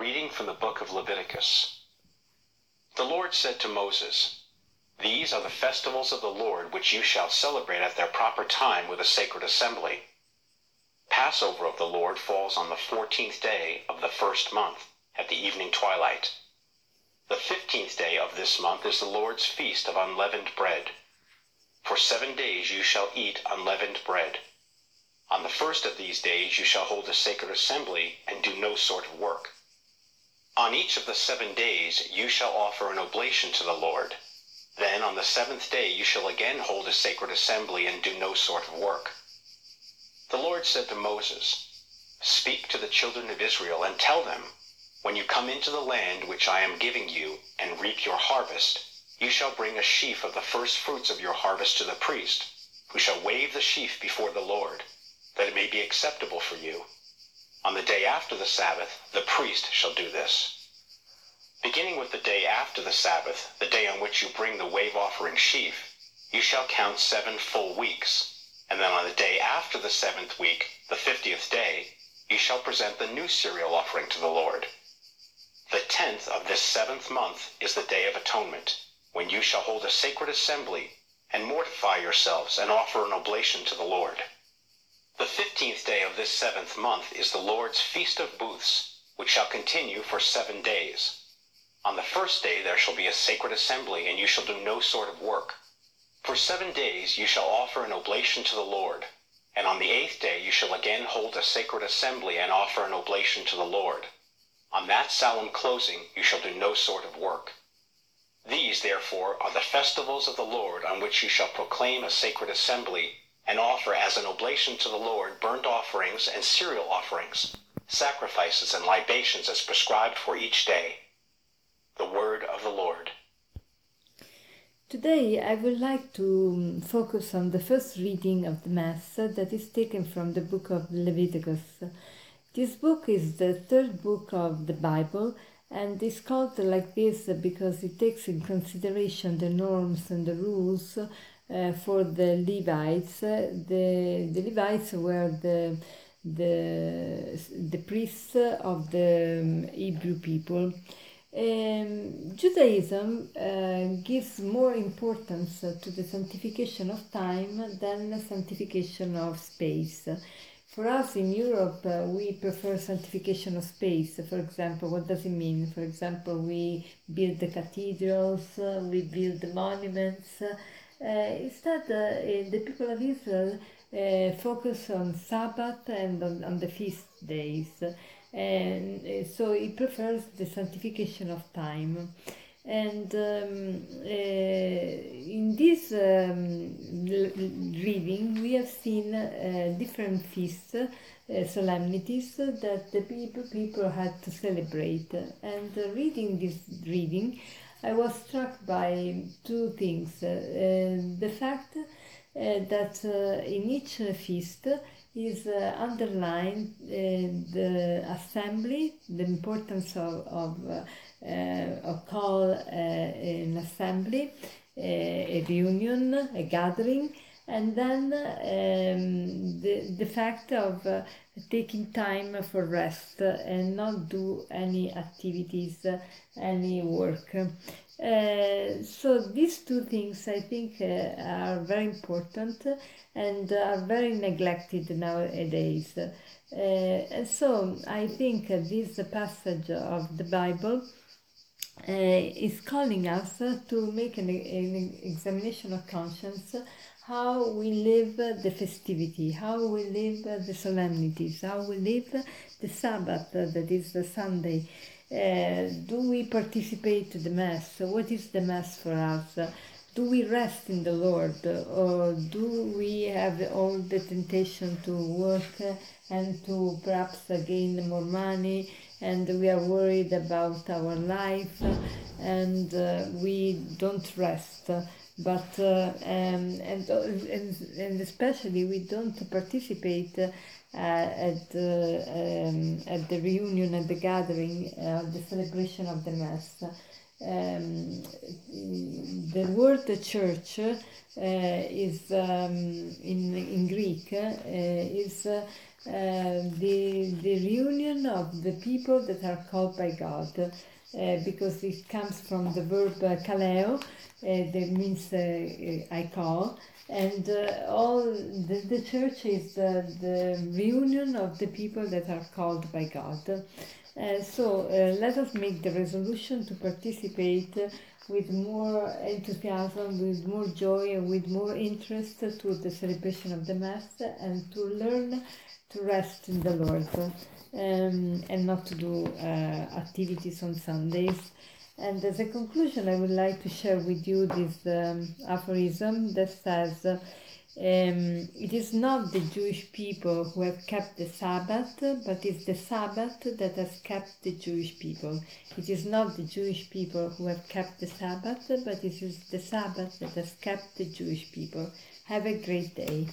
reading from the book of Leviticus. The Lord said to Moses, These are the festivals of the Lord which you shall celebrate at their proper time with a sacred assembly. Passover of the Lord falls on the fourteenth day of the first month, at the evening twilight. The fifteenth day of this month is the Lord's feast of unleavened bread. For seven days you shall eat unleavened bread. On the first of these days you shall hold a sacred assembly and do no sort of work. On each of the seven days you shall offer an oblation to the Lord. Then on the seventh day you shall again hold a sacred assembly and do no sort of work. The Lord said to Moses, Speak to the children of Israel and tell them, When you come into the land which I am giving you and reap your harvest, you shall bring a sheaf of the first fruits of your harvest to the priest, who shall wave the sheaf before the Lord, that it may be acceptable for you. On the day after the Sabbath, the priest shall do this. Beginning with the day after the Sabbath, the day on which you bring the wave offering sheaf, you shall count seven full weeks. And then on the day after the seventh week, the fiftieth day, you shall present the new cereal offering to the Lord. The tenth of this seventh month is the day of atonement, when you shall hold a sacred assembly and mortify yourselves and offer an oblation to the Lord. The fifteenth day of this seventh month is the Lord's feast of booths, which shall continue for seven days. On the first day there shall be a sacred assembly, and you shall do no sort of work. For seven days you shall offer an oblation to the Lord, and on the eighth day you shall again hold a sacred assembly and offer an oblation to the Lord. On that solemn closing you shall do no sort of work. These, therefore, are the festivals of the Lord on which you shall proclaim a sacred assembly and offer as an oblation to the Lord burnt offerings and cereal offerings, sacrifices and libations as prescribed for each day. The word of the Lord. Today, I would like to um, focus on the first reading of the Mass that is taken from the book of Leviticus. This book is the third book of the Bible and is called like this because it takes in consideration the norms and the rules uh, for the Levites. The, the Levites were the, the, the priests of the um, Hebrew people. Um, Judaism uh, gives more importance to the sanctification of time than the sanctification of space. For us in Europe, uh, we prefer sanctification of space. For example, what does it mean? For example, we build the cathedrals, uh, we build the monuments, uh, instead, uh, the people of Israel uh, focus on Sabbath and on, on the feast days. And so he prefers the sanctification of time. And um, uh, in this um, reading, we have seen uh, different feasts, uh, solemnities that the people, people had to celebrate. And reading this reading, I was struck by two things. Uh, the fact that uh, in each feast is uh, underlined uh, the assembly, the importance of, of, uh, of call an assembly, a reunion, a gathering, and then um, the, the fact of taking time for rest and not do any activities, any work. Uh, so these two things I think uh, are very important and are very neglected nowadays. Uh, and so I think this passage of the Bible uh, is calling us to make an, an examination of conscience how we live the festivity, how we live the solemnities, how we live the Sabbath, that is the Sunday. Uh, do we participate in the Mass? What is the Mass for us? Do we rest in the Lord, or do we have all the temptation to work and to perhaps gain more money? And we are worried about our life, and uh, we don't rest but uh, um, and, and and especially we don't participate uh, at the um, at the reunion at the gathering uh, the celebration of the mass. Um, the word church uh, is um, in in Greek uh, is uh, uh, the, the reunion of the people that are called by God, uh, because it comes from the verb uh, kaleo, uh, that means uh, I call, and uh, all the, the church is the, the reunion of the people that are called by God. Uh, so uh, let us make the resolution to participate with more enthusiasm, with more joy, and with more interest to the celebration of the Mass and to learn to rest in the Lord um, and not to do uh, activities on Sundays. And as a conclusion, I would like to share with you this um, aphorism that says, um, It is not the Jewish people who have kept the Sabbath, but it's the Sabbath that has kept the Jewish people. It is not the Jewish people who have kept the Sabbath, but it is the Sabbath that has kept the Jewish people. Have a great day.